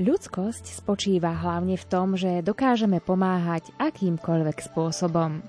Ľudskosť spočíva hlavne v tom, že dokážeme pomáhať akýmkoľvek spôsobom.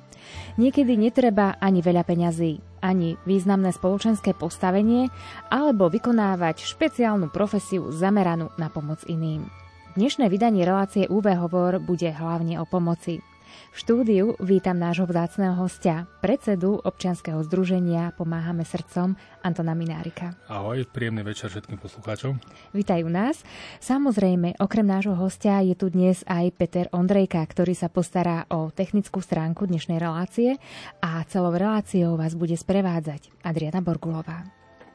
Niekedy netreba ani veľa peňazí, ani významné spoločenské postavenie, alebo vykonávať špeciálnu profesiu zameranú na pomoc iným. Dnešné vydanie relácie UV Hovor bude hlavne o pomoci. V štúdiu vítam nášho vzácného hostia, predsedu občianskeho združenia Pomáhame srdcom Antona Minárika. Ahoj, príjemný večer všetkým poslucháčom. Vítajú nás. Samozrejme, okrem nášho hostia je tu dnes aj Peter Ondrejka, ktorý sa postará o technickú stránku dnešnej relácie a celou reláciou vás bude sprevádzať Adriana Borgulová.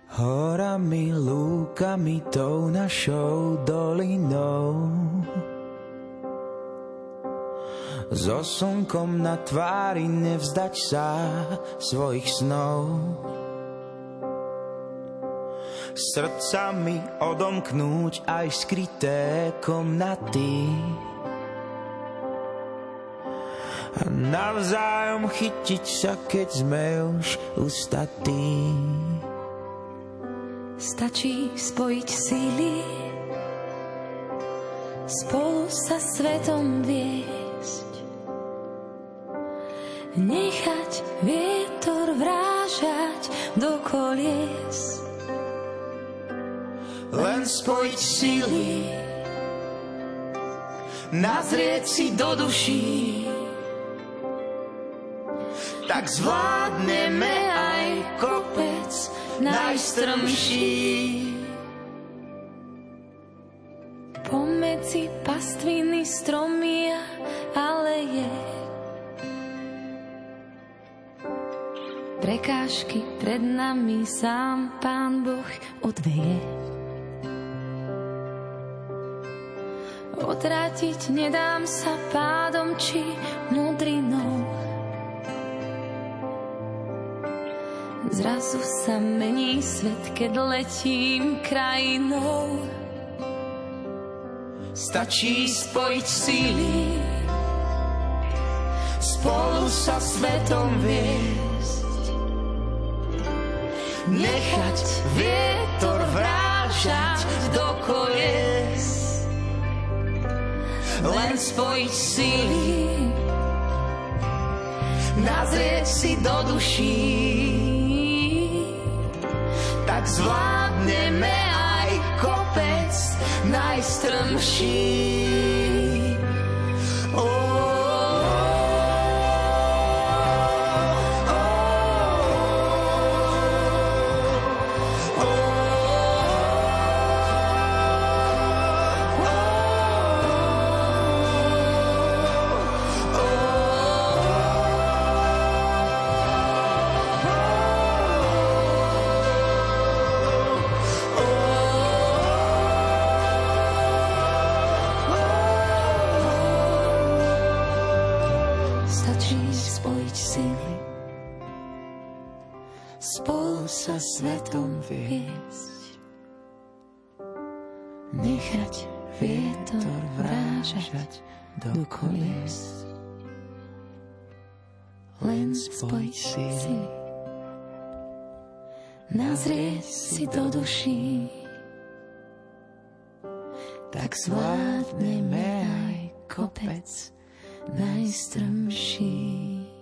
Horami, lúkami, tou našou dolinou so slnkom na tvári nevzdať sa svojich snov. Srdcami odomknúť aj skryté komnaty. A navzájom chytiť sa, keď sme už ustatí. Stačí spojiť síly, spolu sa svetom viesť nechať vietor vrážať do kolies. Len spojiť síly, nazrieť si do duší, tak zvládneme aj kopec najstrmší. Pomedzi pastviny stromy a aleje prekážky pred nami sám Pán Boh odveje. Odrátiť nedám sa pádom či mudrinou. Zrazu sa mení svet, keď letím krajinou. Stačí spojiť síly, spolu sa svetom viesť nechať vietor vrážať do kolies. Len spojiť síly, nazrieť si do duší, tak zvládneme aj kopec najstrmší. svetom viesť. Nechať vietor vrážať do kolies. Len spoj si, nazrieť si do duší, tak zvládneme aj kopec najstrmší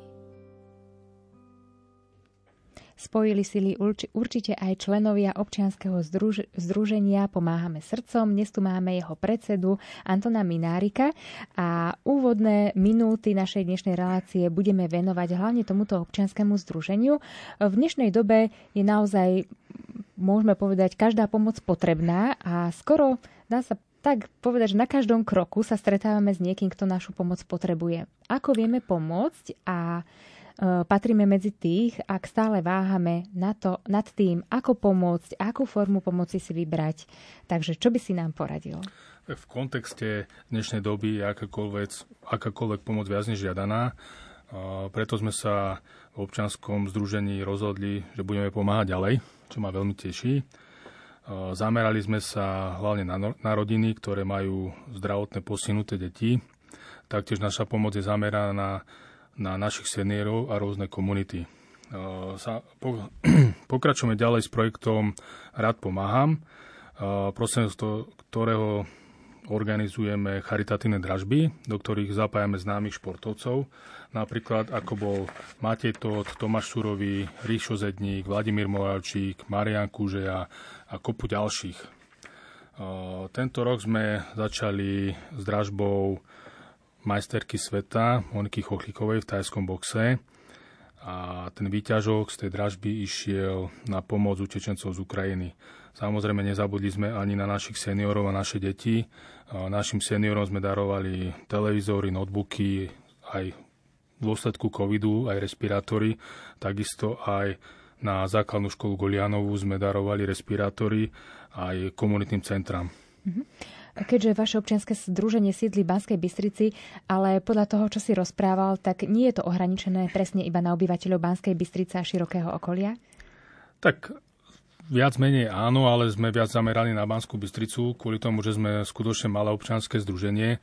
spojili sily určite aj členovia občianskeho združ- združenia Pomáhame srdcom. Dnes tu máme jeho predsedu Antona Minárika a úvodné minúty našej dnešnej relácie budeme venovať hlavne tomuto občianskému združeniu. V dnešnej dobe je naozaj, môžeme povedať, každá pomoc potrebná a skoro dá sa tak povedať, že na každom kroku sa stretávame s niekým, kto našu pomoc potrebuje. Ako vieme pomôcť a patríme medzi tých, ak stále váhame na to, nad tým, ako pomôcť, akú formu pomoci si vybrať. Takže čo by si nám poradil? V kontexte dnešnej doby je akákoľvek, akákoľvek pomoc viac než žiadaná. Preto sme sa v občanskom združení rozhodli, že budeme pomáhať ďalej, čo ma veľmi teší. Zamerali sme sa hlavne na, na rodiny, ktoré majú zdravotné posunuté deti. Taktiež naša pomoc je zameraná na na našich seniorov a rôzne komunity. Pokračujeme ďalej s projektom Rád pomáham, prosím, ktorého organizujeme charitatívne dražby, do ktorých zapájame známych športovcov. Napríklad ako bol Matej Todt, Tomáš Surový, Ríšo Zedník, Vladimír Moravčík, Marian Kúžeja a kopu ďalších. Tento rok sme začali s dražbou majsterky sveta Moniky Chochlíkovej v tajskom boxe a ten výťažok z tej dražby išiel na pomoc utečencov z Ukrajiny. Samozrejme nezabudli sme ani na našich seniorov a naše deti. Našim seniorom sme darovali televízory, notebooky, aj v dôsledku covidu, aj respirátory. Takisto aj na základnú školu Golianovú sme darovali respirátory aj komunitným centram. Mm-hmm. Keďže vaše občianske združenie sídli v Banskej Bystrici, ale podľa toho, čo si rozprával, tak nie je to ohraničené presne iba na obyvateľov Banskej Bystrice a širokého okolia? Tak Viac menej áno, ale sme viac zameraní na Banskú Bystricu, kvôli tomu, že sme skutočne malé občianske združenie.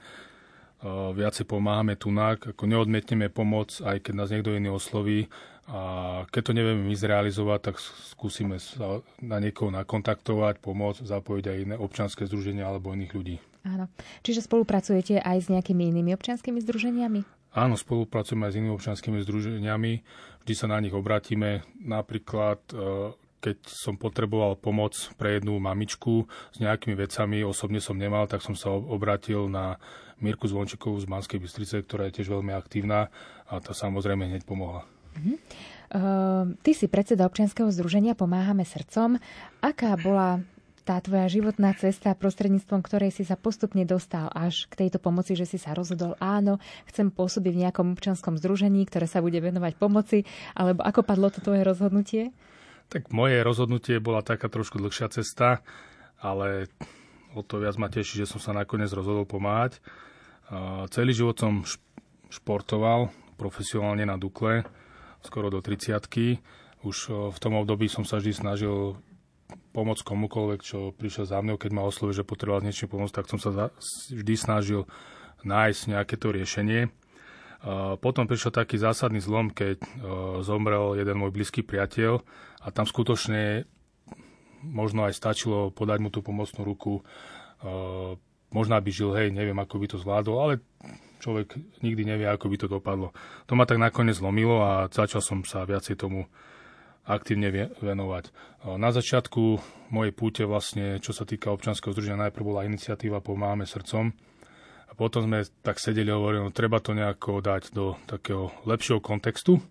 Viacej pomáhame tunak, ako neodmietneme pomoc, aj keď nás niekto iný osloví. A keď to nevieme my zrealizovať, tak skúsime sa na niekoho nakontaktovať, pomôcť, zapojiť aj iné občianske združenia alebo iných ľudí. Áno. Čiže spolupracujete aj s nejakými inými občianskými združeniami? Áno, spolupracujeme aj s inými občianskými združeniami. Vždy sa na nich obratíme. Napríklad keď som potreboval pomoc pre jednu mamičku s nejakými vecami, osobne som nemal, tak som sa obrátil na Mirku Zvončikovú z Manskej Bystrice, ktorá je tiež veľmi aktívna a tá samozrejme hneď pomohla. Uh-huh. Uh, ty si predseda občianskeho združenia Pomáhame srdcom. Aká bola tá tvoja životná cesta, prostredníctvom ktorej si sa postupne dostal až k tejto pomoci, že si sa rozhodol, áno, chcem pôsobiť v nejakom občianskom združení, ktoré sa bude venovať pomoci, alebo ako padlo to tvoje rozhodnutie? Tak moje rozhodnutie bola taká trošku dlhšia cesta, ale o to viac ma teší, že som sa nakoniec rozhodol pomáhať. Celý život som športoval profesionálne na Dukle, skoro do 30 Už v tom období som sa vždy snažil pomôcť komukoľvek, čo prišiel za mnou, keď ma oslovil, že potreboval s niečím pomôcť, tak som sa vždy snažil nájsť nejaké to riešenie. Potom prišiel taký zásadný zlom, keď zomrel jeden môj blízky priateľ a tam skutočne možno aj stačilo podať mu tú pomocnú ruku. Možno by žil, hej, neviem, ako by to zvládol, ale človek nikdy nevie, ako by to dopadlo. To ma tak nakoniec zlomilo a začal som sa viacej tomu aktívne venovať. Na začiatku mojej púte vlastne, čo sa týka občanského združenia, najprv bola iniciatíva Pomáhame srdcom, a potom sme tak sedeli a hovorili, no treba to nejako dať do takého lepšieho kontextu.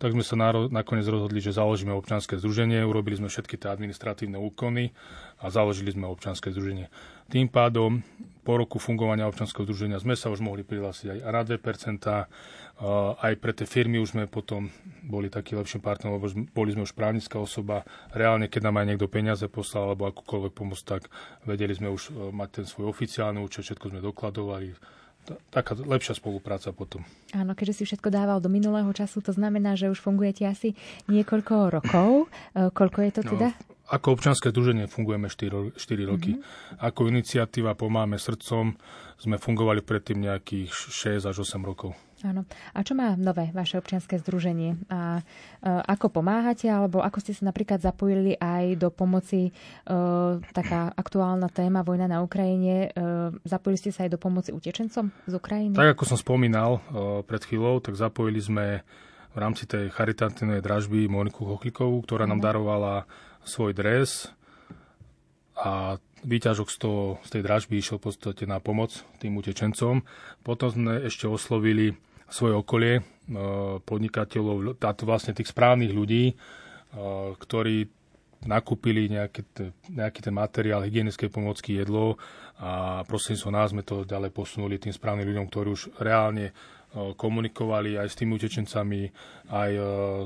Tak sme sa nakoniec rozhodli, že založíme občanské združenie, urobili sme všetky tie administratívne úkony a založili sme občanské združenie. Tým pádom po roku fungovania občanského združenia sme sa už mohli prihlásiť aj na 2%. Aj pre tie firmy už sme potom boli takí lepším partnerom, lebo boli sme už právnická osoba. Reálne, keď nám aj niekto peniaze poslal alebo akúkoľvek pomoc, tak vedeli sme už e, mať ten svoj oficiálny účet, všetko sme dokladovali taká lepšia spolupráca potom. Áno, keďže si všetko dával do minulého času, to znamená, že už fungujete asi niekoľko rokov. E, koľko je to no, teda? No, ako občanské druženie fungujeme 4, 4 roky. Mm-hmm. Ako iniciatíva Pomáme srdcom sme fungovali predtým nejakých 6 až 8 rokov. Áno. A čo má nové vaše občianske združenie? A, a ako pomáhate, alebo ako ste sa napríklad zapojili aj do pomoci, e, taká aktuálna téma, vojna na Ukrajine, e, zapojili ste sa aj do pomoci utečencom z Ukrajiny? Tak ako som spomínal e, pred chvíľou, tak zapojili sme v rámci tej charitatívnej dražby Moniku Chochlikovú, ktorá nám darovala svoj dres a výťažok z, toho, z tej dražby išiel v podstate na pomoc tým utečencom. Potom sme ešte oslovili svoje okolie, e, podnikateľov, vlastne tých správnych ľudí, e, ktorí nakúpili nejaký, nejaký ten materiál hygienickej pomocky, jedlo a prosím sa nás sme to ďalej posunuli tým správnym ľuďom, ktorí už reálne komunikovali aj s tými utečencami, aj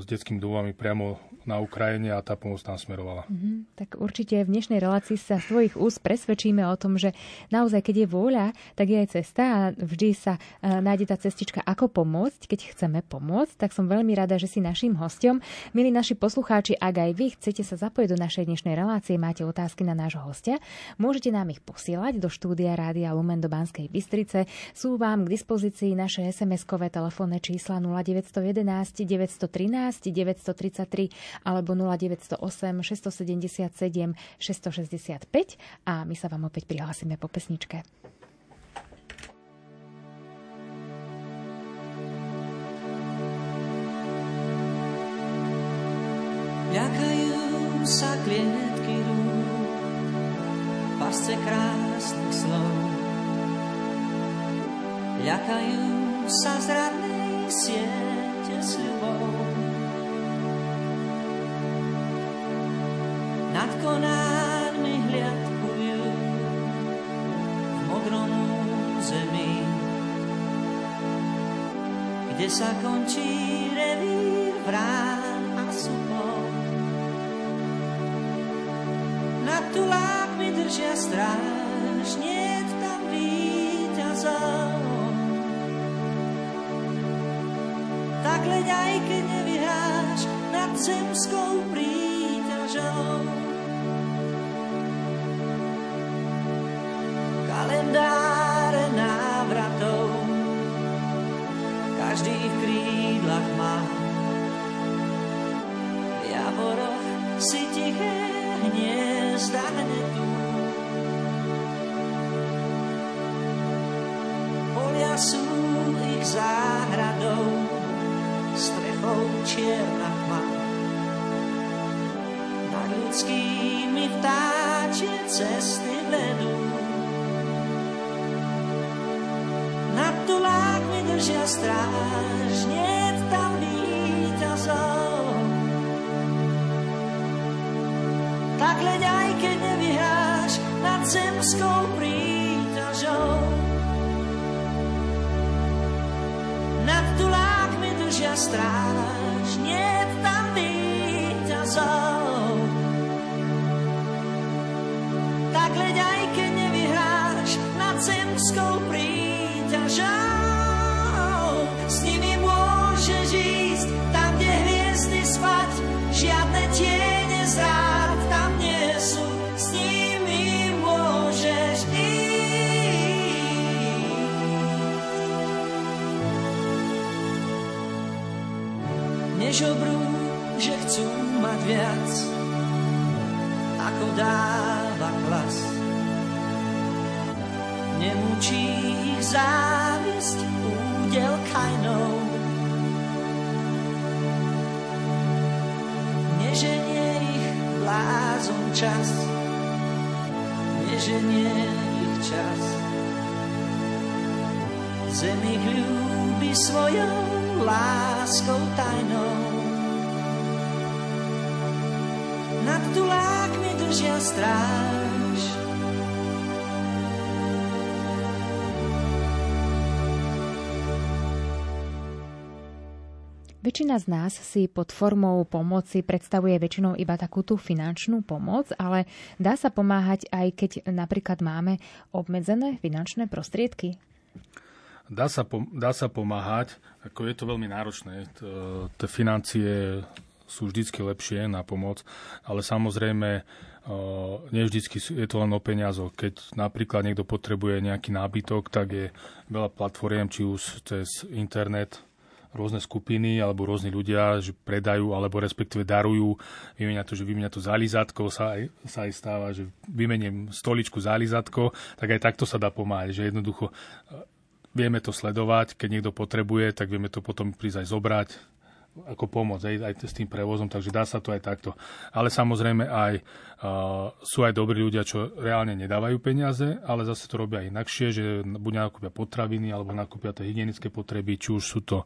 s detskými domami priamo na Ukrajine a tá pomoc tam smerovala. Mm-hmm. Tak určite v dnešnej relácii sa svojich úst presvedčíme o tom, že naozaj, keď je vôľa, tak je aj cesta a vždy sa nájde tá cestička, ako pomôcť, keď chceme pomôcť. Tak som veľmi rada, že si našim hostom. Milí naši poslucháči, ak aj vy chcete sa zapojiť do našej dnešnej relácie, máte otázky na nášho hostia, môžete nám ich posielať do štúdia Rádia Lumen do Banskej Bystrice. Sú vám k dispozícii naše SMS SMS-kové telefónne čísla 0911 913 933 alebo 0908 677 665 a my sa vám opäť prihlásime po pesničke. Ďakajú sa klietky rúk, pasce krásnych slov. Ďakajú sa zradnej siete sľubov. Nad konármi hliadkujú v modrom zemi, kde sa končí revír vrán a supov. Nad tulákmi držia stráž, Tak leď aj keď nevyhráš nad zemskou príťažou. Kalendáre návratov každý v krídlach má. V javoroch si tiché hniezda hnedú. Polia sú ich strechou čierna tma. Nad ľudskými vtáčie cesty vedú. Nad tulákmi držia stráž, nie tam víťazov. Tak leď aj keď nevyhráš nad zemskou príťažou. Nad tulákmi držia stráž, nie tam víťazov. Tak leď Neženie ich blázon čas, neženie ich čas. Zem ich ľúbi svojou láskou tajnou. Nad tulákmi držia stráž, Väčšina z nás si pod formou pomoci predstavuje väčšinou iba takú tú finančnú pomoc, ale dá sa pomáhať aj keď napríklad máme obmedzené finančné prostriedky? Dá sa, pom- dá sa pomáhať, ako je to veľmi náročné. T- Tie financie sú vždycky lepšie na pomoc, ale samozrejme uh, nie vždycky je to len o peniazoch. Keď napríklad niekto potrebuje nejaký nábytok, tak je veľa platformiem, či už cez internet, rôzne skupiny alebo rôzni ľudia, že predajú alebo respektíve darujú. Vymenia to, že vymenia to za lizatko, sa aj, sa aj stáva, že vymeniem stoličku za lizatko, tak aj takto sa dá pomáhať, že jednoducho uh, vieme to sledovať, keď niekto potrebuje, tak vieme to potom prísť aj zobrať ako pomoc aj, aj s tým prevozom, takže dá sa to aj takto. Ale samozrejme aj sú aj dobrí ľudia, čo reálne nedávajú peniaze, ale zase to robia inakšie, že buď nakúpia potraviny alebo nakúpia tie hygienické potreby, či už sú to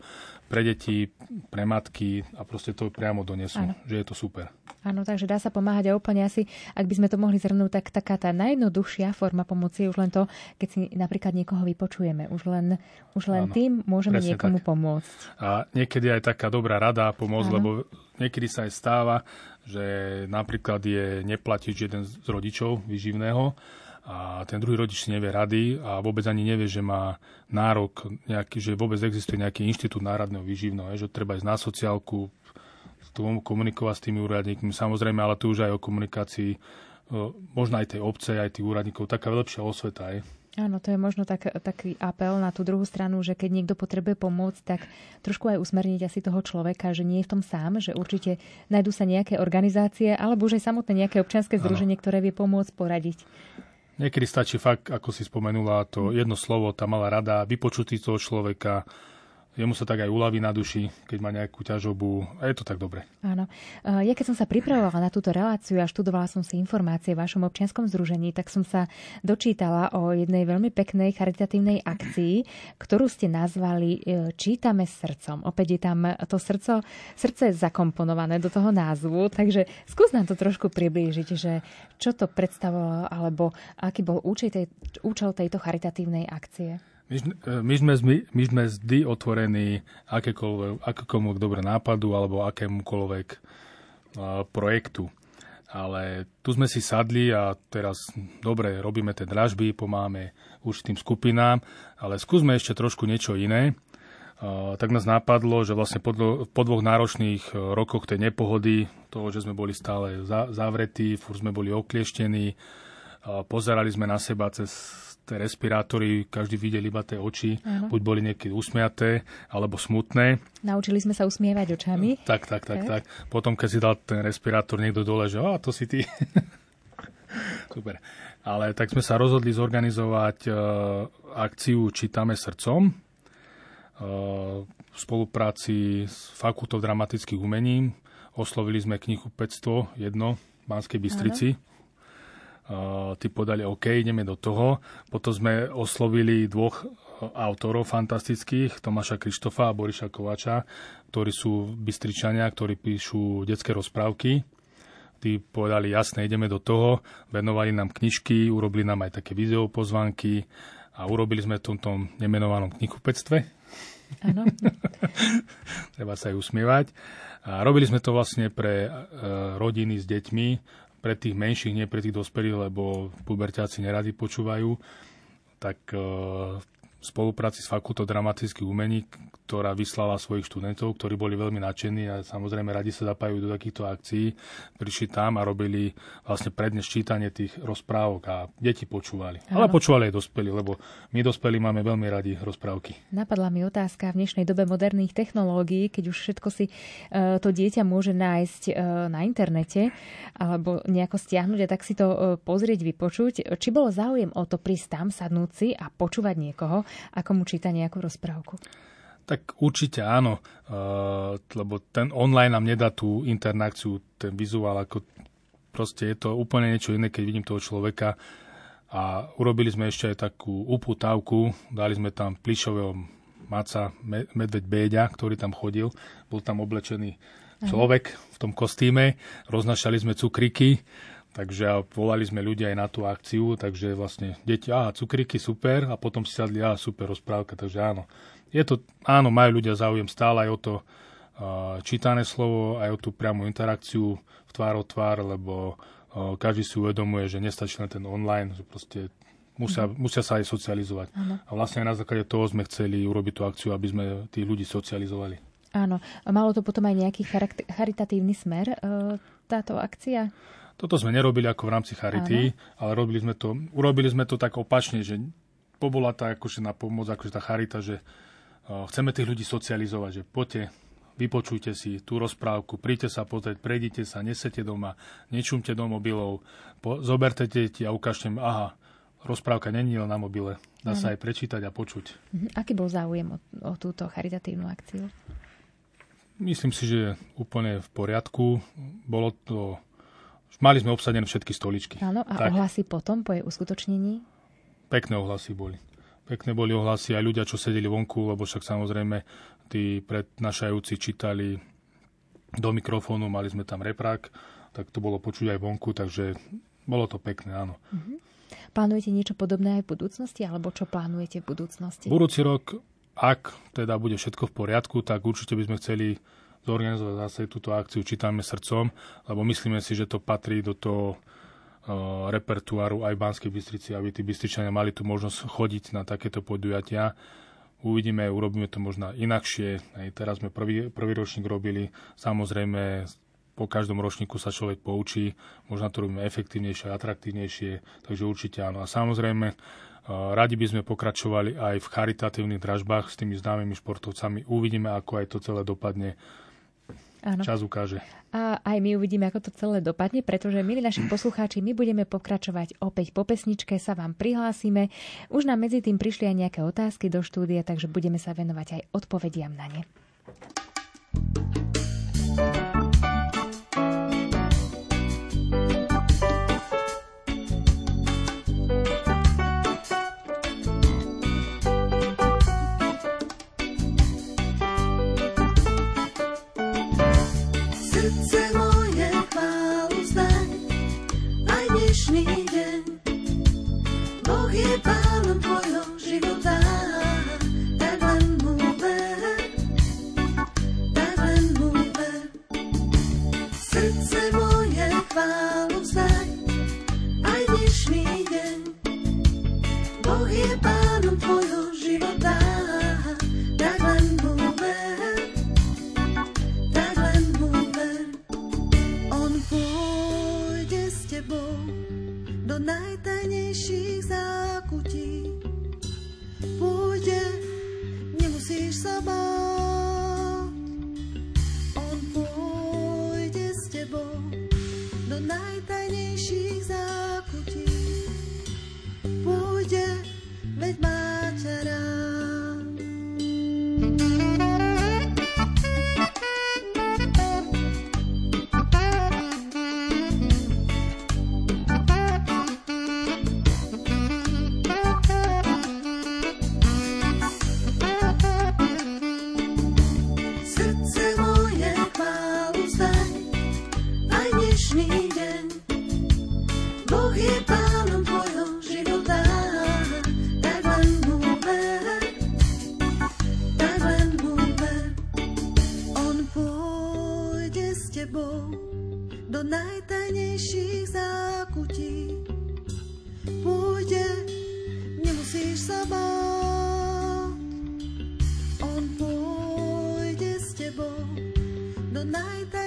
pre deti, pre matky a proste to priamo donesú, Áno. že je to super. Áno, takže dá sa pomáhať a úplne asi, ak by sme to mohli zhrnúť, tak taká tá najjednoduchšia forma pomoci je už len to, keď si napríklad niekoho vypočujeme. Už len, už len Áno, tým môžeme niekomu tak. pomôcť. A niekedy aj taká dobrá rada a pomoc, Áno. lebo niekedy sa aj stáva, že napríklad je neplatiť jeden z rodičov vyživného a ten druhý rodič si nevie rady a vôbec ani nevie, že má nárok nejaký, že vôbec existuje nejaký inštitút národného výživného, že treba ísť na sociálku, komunikovať s tými úradníkmi, samozrejme, ale tu už aj o komunikácii možno aj tej obce, aj tých úradníkov, taká lepšia osveta aj. Áno, to je možno tak, taký apel na tú druhú stranu, že keď niekto potrebuje pomôcť, tak trošku aj usmerniť asi toho človeka, že nie je v tom sám, že určite nájdú sa nejaké organizácie alebo už aj samotné nejaké občianske združenie, ktoré vie pomôcť poradiť. Niekedy stačí fakt, ako si spomenula, to jedno slovo, tá malá rada, vypočuť si toho človeka. Jemu sa tak aj uľaví na duši, keď má nejakú ťažobu a je to tak dobre. Áno. Ja keď som sa pripravovala na túto reláciu a študovala som si informácie v vašom občianskom združení, tak som sa dočítala o jednej veľmi peknej charitatívnej akcii, ktorú ste nazvali e, Čítame srdcom. Opäť je tam to srdco, srdce zakomponované do toho názvu, takže skús nám to trošku priblížiť, že čo to predstavovalo alebo aký bol účel, tej, účel tejto charitatívnej akcie. My, sme, my sme vždy otvorení akékoľvek dobré nápadu alebo akémukoľvek uh, projektu. Ale tu sme si sadli a teraz dobre, robíme tie dražby, pomáhame určitým skupinám, ale skúsme ešte trošku niečo iné. Uh, tak nás napadlo, že vlastne po, dvoch náročných rokoch tej nepohody, toho, že sme boli stále za, zavretí, fur sme boli oklieštení, pozerali sme na seba cez tie respirátory, každý videl iba tie oči, ano. buď boli niekedy usmiaté, alebo smutné. Naučili sme sa usmievať očami. Tak, tak, tak, tak. Potom, keď si dal ten respirátor niekto dole, že a to si ty. Super. Ale tak sme sa rozhodli zorganizovať uh, akciu Čítame srdcom uh, v spolupráci s Fakultou dramatických umení. Oslovili sme knihu 500 jedno v Banskej Bystrici. Ano tí podali OK, ideme do toho. Potom sme oslovili dvoch autorov fantastických, Tomáša Krištofa a Boriša Kovača, ktorí sú bystričania, ktorí píšu detské rozprávky. Tí povedali, jasne, ideme do toho, venovali nám knižky, urobili nám aj také videopozvánky a urobili sme v tomto nemenovanom knihupectve. Áno. Treba sa aj usmievať. A robili sme to vlastne pre e, rodiny s deťmi pre tých menších, nie pre tých dospelých, lebo puberťáci neradi počúvajú, tak e, v spolupráci s Fakultou dramatických umení, ktorá vyslala svojich študentov, ktorí boli veľmi nadšení a samozrejme radi sa zapájajú do takýchto akcií. Prišli tam a robili vlastne prednes čítanie tých rozprávok a deti počúvali. Áno. Ale počúvali aj dospelí, lebo my dospelí máme veľmi radi rozprávky. Napadla mi otázka v dnešnej dobe moderných technológií, keď už všetko si uh, to dieťa môže nájsť uh, na internete alebo nejako stiahnuť a tak si to uh, pozrieť, vypočuť. Či bolo záujem o to prísť tam, sadnúť si a počúvať niekoho, ako mu číta nejakú rozprávku? Tak určite áno, uh, lebo ten online nám nedá tú interakciu, ten vizuál, ako proste je to úplne niečo iné, keď vidím toho človeka. A urobili sme ešte aj takú uputávku, dali sme tam plišového maca, medveď Béďa, ktorý tam chodil, bol tam oblečený človek v tom kostýme, roznašali sme cukriky, takže volali sme ľudia aj na tú akciu, takže vlastne deti, aha, cukriky, super, a potom si sadli, aha, super rozprávka, takže áno, je to, áno, majú ľudia záujem stále aj o to uh, čítané slovo, aj o tú priamu interakciu v tvár o tvár, lebo uh, každý si uvedomuje, že nestačí len ten online, že proste musia, mm. musia sa aj socializovať. Ano. A vlastne aj na základe toho sme chceli urobiť tú akciu, aby sme tých ľudí socializovali. Áno. Malo to potom aj nejaký charitatívny smer, uh, táto akcia? Toto sme nerobili ako v rámci charity, ale robili sme to, urobili sme to tak opačne, že pobola tá akože na pomoc, akože tá charita, že chceme tých ľudí socializovať, že poďte, vypočujte si tú rozprávku, príďte sa pozrieť, prejdite sa, nesete doma, nečumte do mobilov, po, zoberte deti a ukážte im, aha, rozprávka není len na mobile, dá sa aj prečítať a počuť. Mhm. Aký bol záujem o, o túto charitatívnu akciu? Myslím si, že úplne v poriadku. Bolo to... Mali sme obsadené všetky stoličky. Áno, a tak. ohlasy potom, po jej uskutočnení? Pekné ohlasy boli pekné boli ohlasy aj ľudia, čo sedeli vonku, lebo však samozrejme tí prednášajúci čítali do mikrofónu, mali sme tam reprák, tak to bolo počuť aj vonku, takže bolo to pekné, áno. Mm-hmm. Plánujete niečo podobné aj v budúcnosti, alebo čo plánujete v budúcnosti? Budúci rok, ak teda bude všetko v poriadku, tak určite by sme chceli zorganizovať zase túto akciu Čítame srdcom, lebo myslíme si, že to patrí do toho repertuáru aj Banskej Bystrici, aby tí Bystričania mali tú možnosť chodiť na takéto podujatia. Uvidíme, urobíme to možno inakšie. Aj teraz sme prvý, prvý ročník robili. Samozrejme, po každom ročníku sa človek poučí. Možno to robíme efektívnejšie, atraktívnejšie. Takže určite áno. A samozrejme, Radi by sme pokračovali aj v charitatívnych dražbách s tými známymi športovcami. Uvidíme, ako aj to celé dopadne. Áno. Čas ukáže. A aj my uvidíme, ako to celé dopadne, pretože, milí naši poslucháči, my budeme pokračovať opäť po pesničke, sa vám prihlásime. Už nám medzi tým prišli aj nejaké otázky do štúdia, takže budeme sa venovať aj odpovediam na ne. Adonai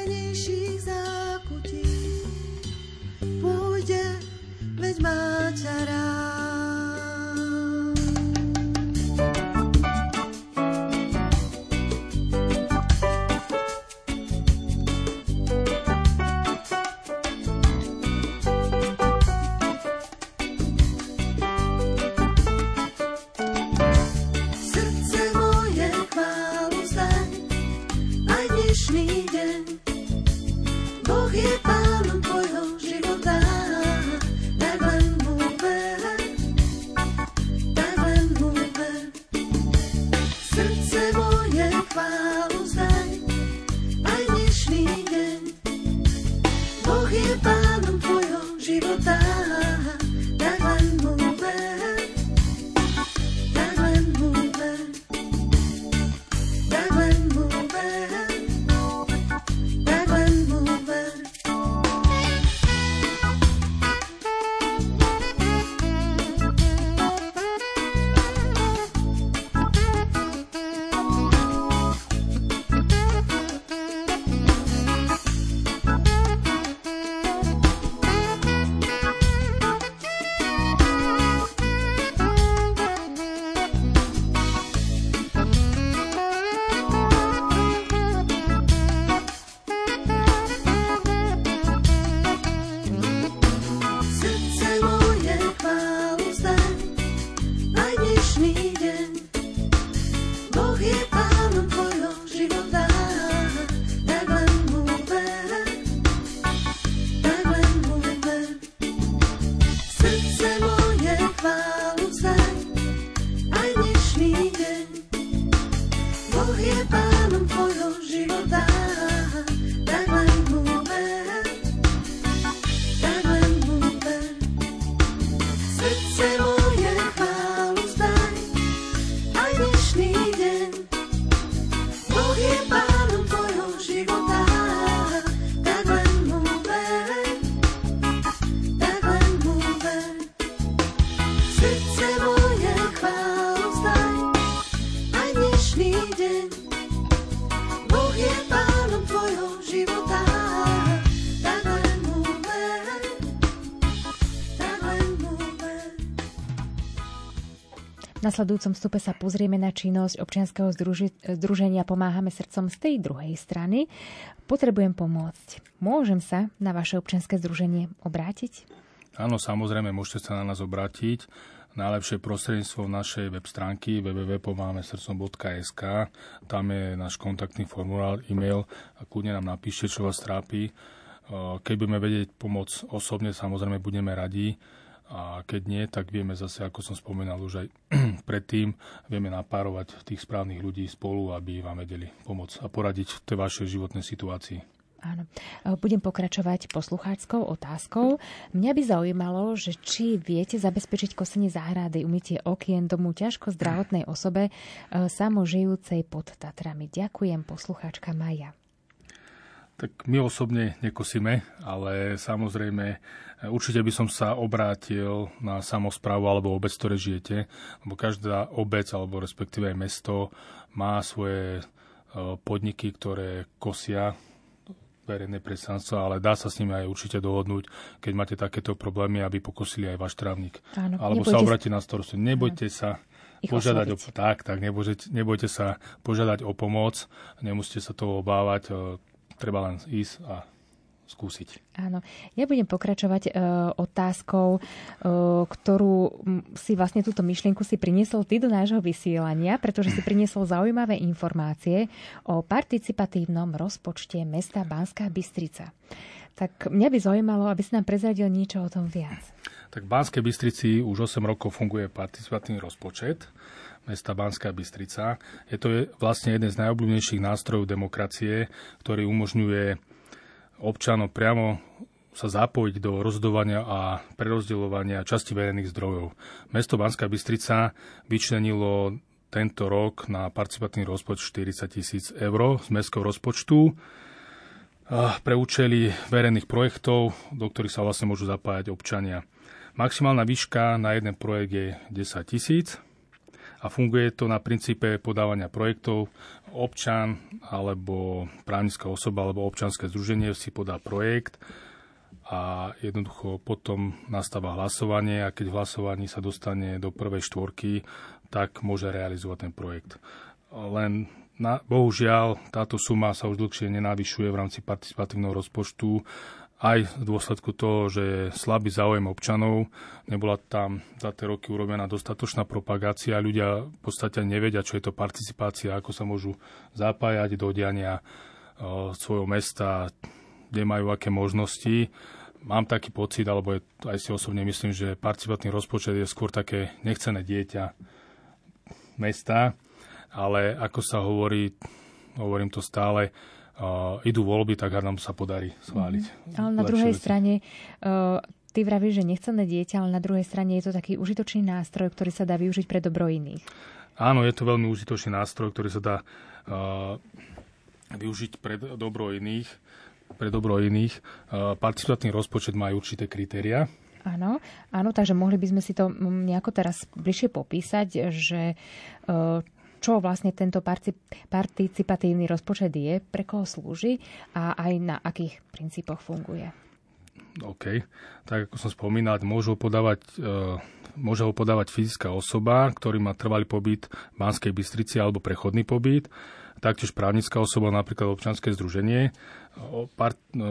nasledujúcom stupe sa pozrieme na činnosť občianskeho združenia Pomáhame srdcom z tej druhej strany. Potrebujem pomôcť. Môžem sa na vaše občianske združenie obrátiť? Áno, samozrejme, môžete sa na nás obrátiť. Najlepšie prostredníctvo našej web stránky www.pomáhamesrdcom.sk Tam je náš kontaktný formulár, e-mail a kľudne nám napíšte, čo vás trápi. Keď budeme vedieť pomôcť osobne, samozrejme budeme radi a keď nie, tak vieme zase, ako som spomínal už aj predtým, vieme napárovať tých správnych ľudí spolu, aby vám vedeli pomôcť a poradiť v tej vašej životnej situácii. Áno. E, budem pokračovať poslucháčskou otázkou. Mňa by zaujímalo, že či viete zabezpečiť kosenie záhrady, umytie okien domu ťažko zdravotnej osobe e, samožijúcej pod Tatrami. Ďakujem, poslucháčka Maja. Tak my osobne nekosíme, ale samozrejme určite by som sa obrátil na samozprávu alebo obec, ktoré žijete, lebo každá obec alebo respektíve aj mesto má svoje e, podniky, ktoré kosia verejné predstavstvo, ale dá sa s nimi aj určite dohodnúť, keď máte takéto problémy, aby pokosili aj váš trávnik. Áno, Alebo sa obrátiť na starostu. Nebojte áno. sa požiadať o, tak, tak, nebojte, nebojte sa požiadať o pomoc, nemusíte sa toho obávať treba len ísť a skúsiť. Áno. Ja budem pokračovať e, otázkou, e, ktorú si vlastne túto myšlienku si priniesol ty do nášho vysielania, pretože si priniesol zaujímavé informácie o participatívnom rozpočte mesta Banská Bystrica. Tak mňa by zaujímalo, aby si nám prezradil niečo o tom viac. Tak v Banskej Bystrici už 8 rokov funguje participatívny rozpočet mesta Banská Bystrica. Je to vlastne jeden z najobľúbenejších nástrojov demokracie, ktorý umožňuje občanom priamo sa zapojiť do rozhodovania a prerozdeľovania časti verejných zdrojov. Mesto Banská Bystrica vyčlenilo tento rok na participatívny rozpočet 40 tisíc eur z mestského rozpočtu pre účely verejných projektov, do ktorých sa vlastne môžu zapájať občania. Maximálna výška na jeden projekt je 10 tisíc a funguje to na princípe podávania projektov. Občan alebo právnická osoba alebo občanské združenie si podá projekt a jednoducho potom nastáva hlasovanie a keď v hlasovaní sa dostane do prvej štvorky, tak môže realizovať ten projekt. Len na, bohužiaľ táto suma sa už dlhšie nenavyšuje v rámci participatívneho rozpočtu aj v dôsledku toho, že je slabý záujem občanov, nebola tam za tie roky urobená dostatočná propagácia, ľudia v podstate nevedia, čo je to participácia, ako sa môžu zapájať do diania svojho mesta, kde majú aké možnosti. Mám taký pocit, alebo aj si osobne myslím, že participatný rozpočet je skôr také nechcené dieťa mesta, ale ako sa hovorí, hovorím to stále, uh, idú voľby, tak nám sa podarí schváliť. Mm. Ale na druhej veci. strane uh, ty vravíš, že nechcené dieťa, ale na druhej strane je to taký užitočný nástroj, ktorý sa dá využiť pre dobro iných. Áno, je to veľmi užitočný nástroj, ktorý sa dá uh, využiť pre dobro iných. Pre dobro iných. Uh, participatný rozpočet má určité kritéria. Áno, áno, takže mohli by sme si to nejako teraz bližšie popísať, že uh, čo vlastne tento participatívny rozpočet je, pre koho slúži a aj na akých princípoch funguje. OK. Tak ako som spomínal, môžu podávať, e, môže ho podávať fyzická osoba, ktorý má trvalý pobyt v Banskej Bystrici alebo prechodný pobyt, taktiež právnická osoba, napríklad občanské združenie. Part, e,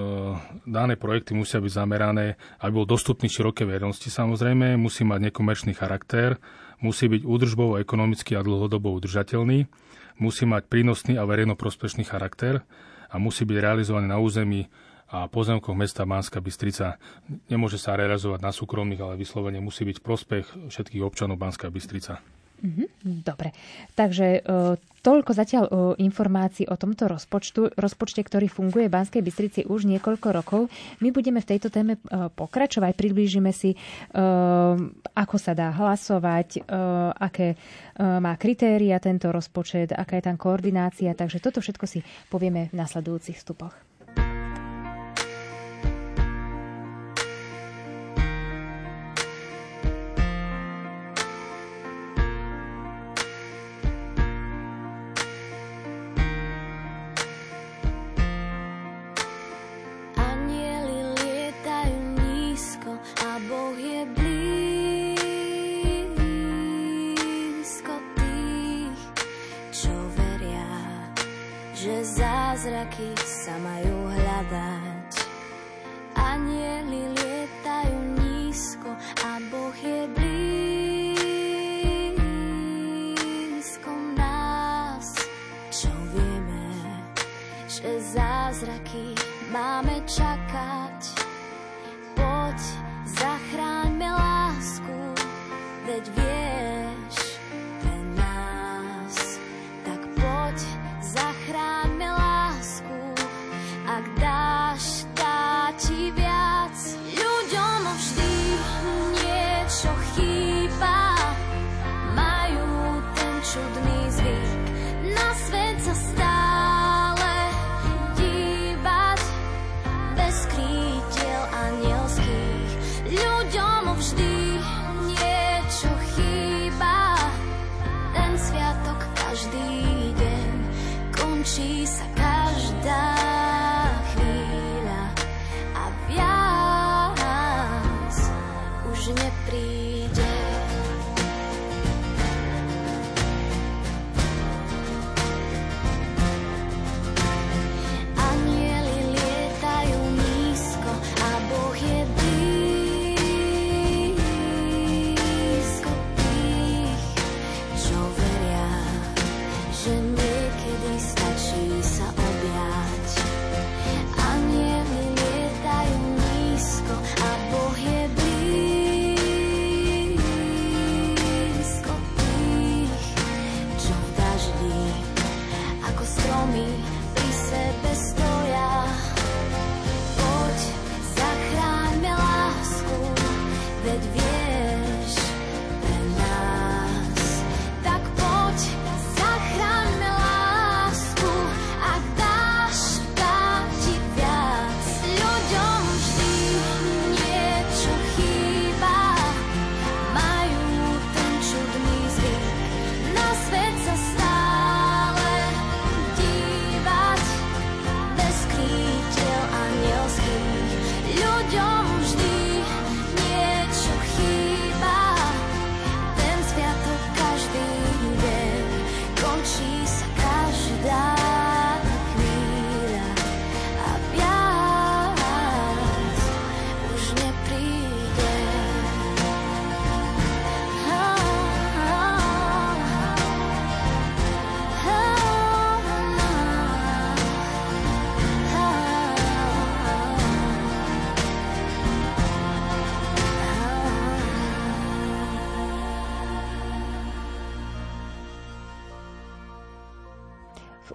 dané projekty musia byť zamerané, aby bol dostupný široké verejnosti samozrejme, musí mať nekomerčný charakter, musí byť údržbovo, ekonomicky a dlhodobo udržateľný, musí mať prínosný a verejnoprospešný charakter a musí byť realizovaný na území a pozemkoch mesta Banská Bystrica. Nemôže sa realizovať na súkromných, ale vyslovene musí byť prospech všetkých občanov Banská Bystrica. Mm-hmm, dobre. Takže e, toľko zatiaľ e, informácií o tomto rozpočtu, rozpočte, ktorý funguje v Banskej Bystrici už niekoľko rokov. My budeme v tejto téme e, pokračovať, priblížime si, ako sa dá hlasovať, aké má kritéria tento rozpočet, aká je tam koordinácia. Takže toto všetko si povieme v nasledujúcich vstupoch. Zázraky sa majú hľadať.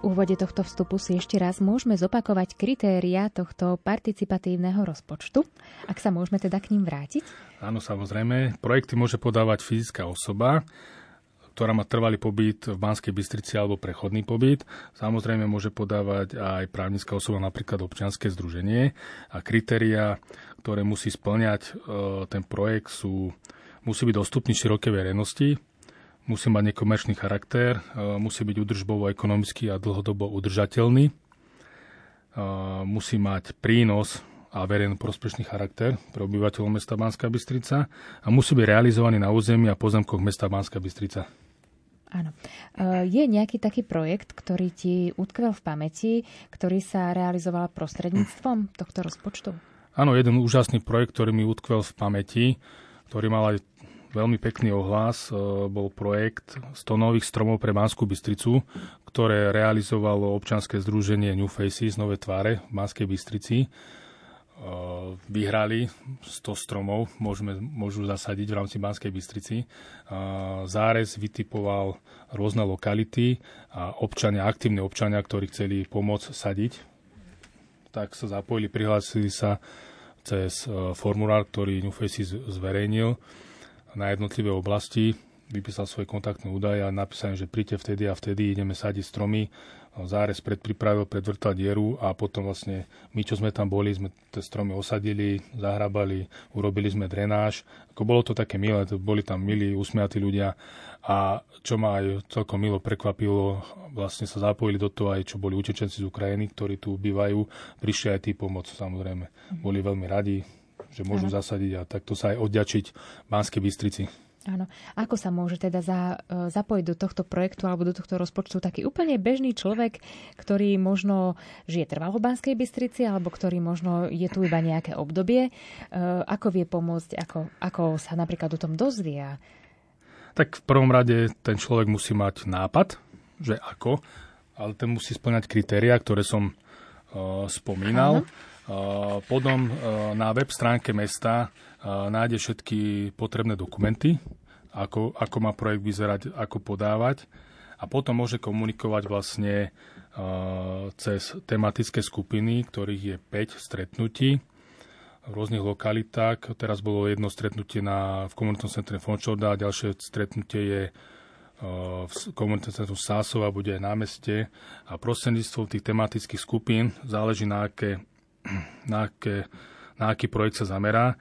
Úvode tohto vstupu si ešte raz môžeme zopakovať kritéria tohto participatívneho rozpočtu, ak sa môžeme teda k ním vrátiť. Áno, samozrejme. Projekty môže podávať fyzická osoba, ktorá má trvalý pobyt v Banskej Bystrici alebo prechodný pobyt. Samozrejme môže podávať aj právnická osoba, napríklad občianske združenie. A kritéria, ktoré musí splňať e, ten projekt, sú, musí byť dostupný širokej verejnosti, musí mať nekomerčný charakter, e, musí byť udržbovo, ekonomicky a dlhodobo udržateľný, e, musí mať prínos a verejno prospešný charakter pre obyvateľov mesta Banská Bystrica a musí byť realizovaný na území a pozemkoch mesta Banská Bystrica. Áno. E, Je nejaký taký projekt, ktorý ti utkvel v pamäti, ktorý sa realizoval prostredníctvom tohto rozpočtu? Áno, jeden úžasný projekt, ktorý mi utkvel v pamäti, ktorý mal aj veľmi pekný ohlas, e, bol projekt 100 nových stromov pre Banskú Bystricu, ktoré realizovalo občanské združenie New Faces, Nové tváre v Banskej Bystrici. E, Vyhrali 100 stromov, môžeme, môžu zasadiť v rámci Banskej Bystrici. E, Zárez vytipoval rôzne lokality a občania, aktívne občania, ktorí chceli pomôcť sadiť, tak sa zapojili, prihlásili sa cez formulár, ktorý New Faces zverejnil na jednotlivé oblasti, vypísal svoje kontaktné údaje a napísal, že príďte vtedy a vtedy ideme sadiť stromy. Zárez predpripravil, predvrtal dieru a potom vlastne my, čo sme tam boli, sme tie stromy osadili, zahrabali, urobili sme drenáž. Ako bolo to také milé, boli tam milí, usmiatí ľudia a čo ma aj celkom milo prekvapilo, vlastne sa zapojili do toho aj, čo boli utečenci z Ukrajiny, ktorí tu bývajú, prišli aj tí pomoc, samozrejme. Boli veľmi radi, že môžu Áno. zasadiť a takto sa aj odďačiť Banskej Bystrici. Áno. Ako sa môže teda za, e, zapojiť do tohto projektu alebo do tohto rozpočtu taký úplne bežný človek, ktorý možno žije trvalo v Banskej Bystrici alebo ktorý možno je tu iba nejaké obdobie? E, ako vie pomôcť, ako, ako sa napríklad o tom dozvie? Tak v prvom rade ten človek musí mať nápad, že ako, ale ten musí splňať kritéria, ktoré som uh, spomínal. Uh, potom uh, na web stránke mesta nájde všetky potrebné dokumenty, ako, ako má projekt vyzerať, ako podávať a potom môže komunikovať vlastne cez tematické skupiny, ktorých je 5 stretnutí v rôznych lokalitách. Teraz bolo jedno stretnutie na, v komunitnom centre Fončorda a ďalšie stretnutie je v komunitnom centru Sásova, bude aj na meste a prostredníctvom tých tematických skupín záleží na aké, na aké na aký projekt sa zamerá.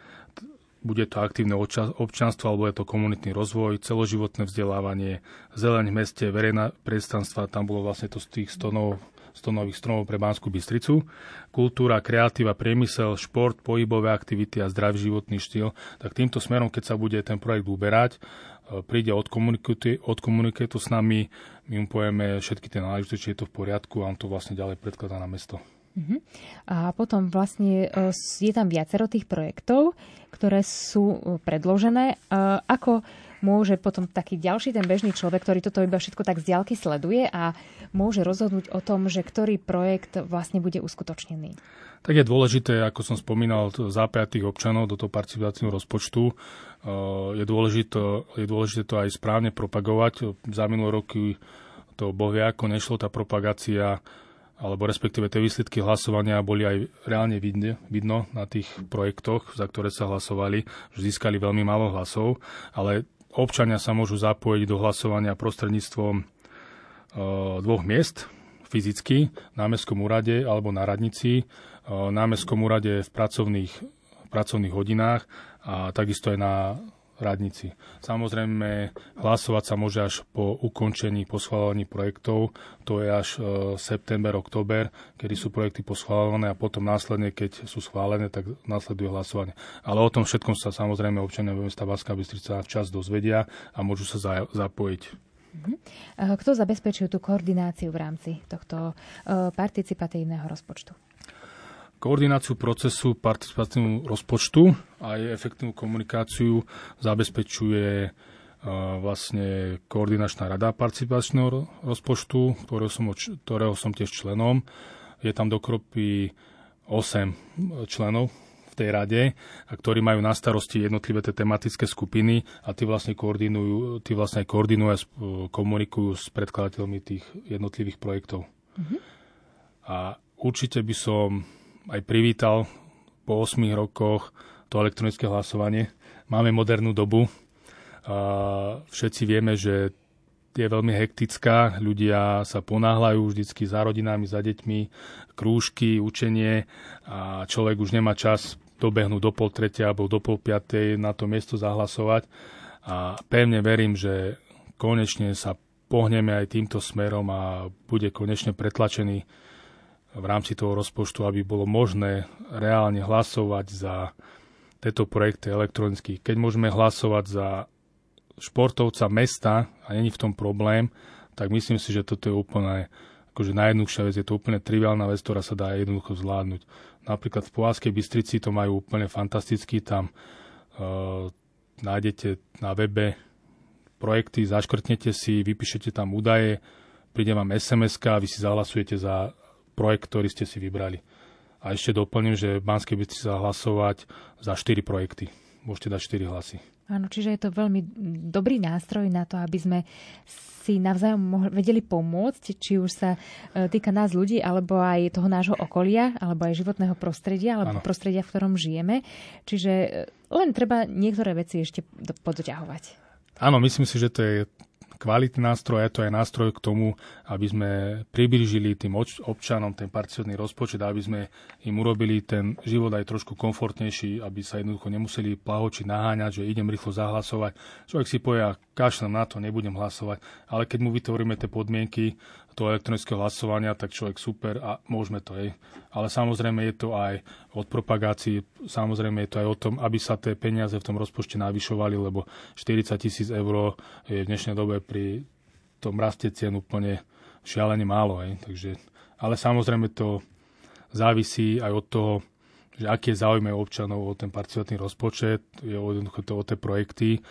Bude to aktívne občanstvo alebo je to komunitný rozvoj, celoživotné vzdelávanie, zeleň v meste, verejná predstavstva, tam bolo vlastne to z tých stonov, stonových stromov pre Banskú Bystricu, kultúra, kreatíva, priemysel, šport, pohybové aktivity a zdravý životný štýl, tak týmto smerom, keď sa bude ten projekt uberať, e, príde, odkomunikuje, odkomunikuje to s nami, my mu povieme všetky tie náležitosti, či je to v poriadku a on to vlastne ďalej predkladá na mesto. Uh-huh. A potom vlastne e, je tam viacero tých projektov, ktoré sú e, predložené. E, ako môže potom taký ďalší ten bežný človek, ktorý toto iba všetko tak z diaľky sleduje a môže rozhodnúť o tom, že ktorý projekt vlastne bude uskutočnený? Tak je dôležité, ako som spomínal, zapájať tých občanov do toho participáciu rozpočtu. Je dôležité, je dôležité to aj správne propagovať. Za minulé roky to bohvie ako nešlo, tá propagácia alebo respektíve tie výsledky hlasovania boli aj reálne vidne, vidno na tých projektoch, za ktoré sa hlasovali, že získali veľmi málo hlasov, ale občania sa môžu zapojiť do hlasovania prostredníctvom e, dvoch miest fyzicky, na Mestskom úrade alebo na radnici, e, na Mestskom úrade v pracovných, v pracovných hodinách a takisto aj na radnici. Samozrejme, hlasovať sa môže až po ukončení, po schváľovaní projektov. To je až e, september, október, kedy sú projekty poschváľované a potom následne, keď sú schválené, tak následuje hlasovanie. Ale o tom všetkom sa samozrejme občania mesta Banská Bystrica včas dozvedia a môžu sa za, zapojiť. Mhm. E, kto zabezpečuje tú koordináciu v rámci tohto e, participatívneho rozpočtu? Koordináciu procesu participatívnu rozpočtu a aj efektívnu komunikáciu zabezpečuje vlastne koordinačná rada participačného rozpočtu, ktorého som, ktorého som tiež členom. Je tam dokropy 8 členov v tej rade, a ktorí majú na starosti jednotlivé tie tematické skupiny a tí vlastne koordinujú, tí vlastne koordinujú a komunikujú s predkladateľmi tých jednotlivých projektov. Mm-hmm. A určite by som aj privítal po 8 rokoch to elektronické hlasovanie. Máme modernú dobu. Všetci vieme, že je veľmi hektická, ľudia sa ponáhľajú vždycky za rodinami, za deťmi, krúžky, učenie a človek už nemá čas dobehnúť do pol tretia alebo do pol piatej na to miesto zahlasovať a pevne verím, že konečne sa pohneme aj týmto smerom a bude konečne pretlačený v rámci toho rozpočtu, aby bolo možné reálne hlasovať za tieto projekty elektronicky. Keď môžeme hlasovať za športovca mesta a není v tom problém, tak myslím si, že toto je úplne akože najjednoduchšia vec, je to úplne triviálna vec, ktorá sa dá jednoducho zvládnuť. Napríklad v Poláskej Bystrici to majú úplne fantasticky, tam uh, nájdete na webe projekty, zaškrtnete si, vypíšete tam údaje, príde vám sms vy si zahlasujete za projekt, ktorý ste si vybrali. A ešte doplním, že v Banskej Bystrici sa hlasovať za 4 projekty. Môžete dať 4 hlasy. Áno, čiže je to veľmi dobrý nástroj na to, aby sme si navzájom vedeli pomôcť, či už sa e, týka nás ľudí, alebo aj toho nášho okolia, alebo aj životného prostredia, alebo ano. prostredia, v ktorom žijeme. Čiže e, len treba niektoré veci ešte podťahovať. Áno, myslím si, že to je kvalitný nástroj a je to aj nástroj k tomu, aby sme priblížili tým občanom ten participatívny rozpočet, aby sme im urobili ten život aj trošku komfortnejší, aby sa jednoducho nemuseli plahočiť, naháňať, že idem rýchlo zahlasovať. Človek si povie, kašlem na to, nebudem hlasovať, ale keď mu vytvoríme tie podmienky toho elektronického hlasovania, tak človek super a môžeme to aj. Ale samozrejme je to aj od propagácií, samozrejme je to aj o tom, aby sa tie peniaze v tom rozpočte navyšovali, lebo 40 tisíc eur je v dnešnej dobe pri tom raste cien úplne šialene málo. Aj. Takže, ale samozrejme to závisí aj od toho, že aký je záujem občanov o ten participatívny rozpočet, je o, to o tie projekty,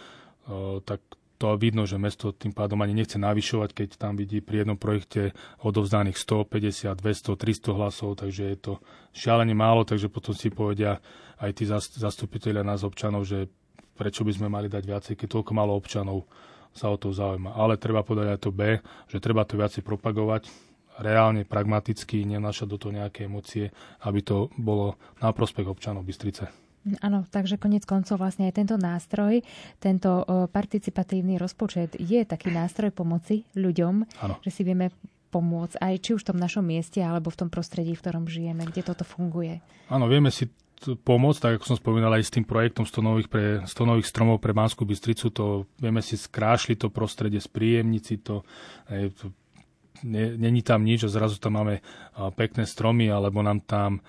tak to vidno, že mesto tým pádom ani nechce navyšovať, keď tam vidí pri jednom projekte odovzdaných 150, 200, 300 hlasov, takže je to šialene málo, takže potom si povedia aj tí zastupiteľia nás občanov, že prečo by sme mali dať viacej, keď toľko málo občanov sa o to zaujíma. Ale treba povedať aj to B, že treba to viacej propagovať, reálne, pragmaticky, nenášať do toho nejaké emócie, aby to bolo na prospech občanov Bystrice. Áno, takže konec koncov vlastne aj tento nástroj, tento participatívny rozpočet je taký nástroj pomoci ľuďom, ano. že si vieme pomôcť aj či už v tom našom mieste, alebo v tom prostredí, v ktorom žijeme, kde toto funguje. Áno, vieme si pomôcť, tak ako som spomínal aj s tým projektom 100 nových, pre, 100 nových stromov pre Banskú Bystricu, to vieme si skrášliť to prostredie, spríjemniť si to, to není tam nič a zrazu tam máme pekné stromy, alebo nám tam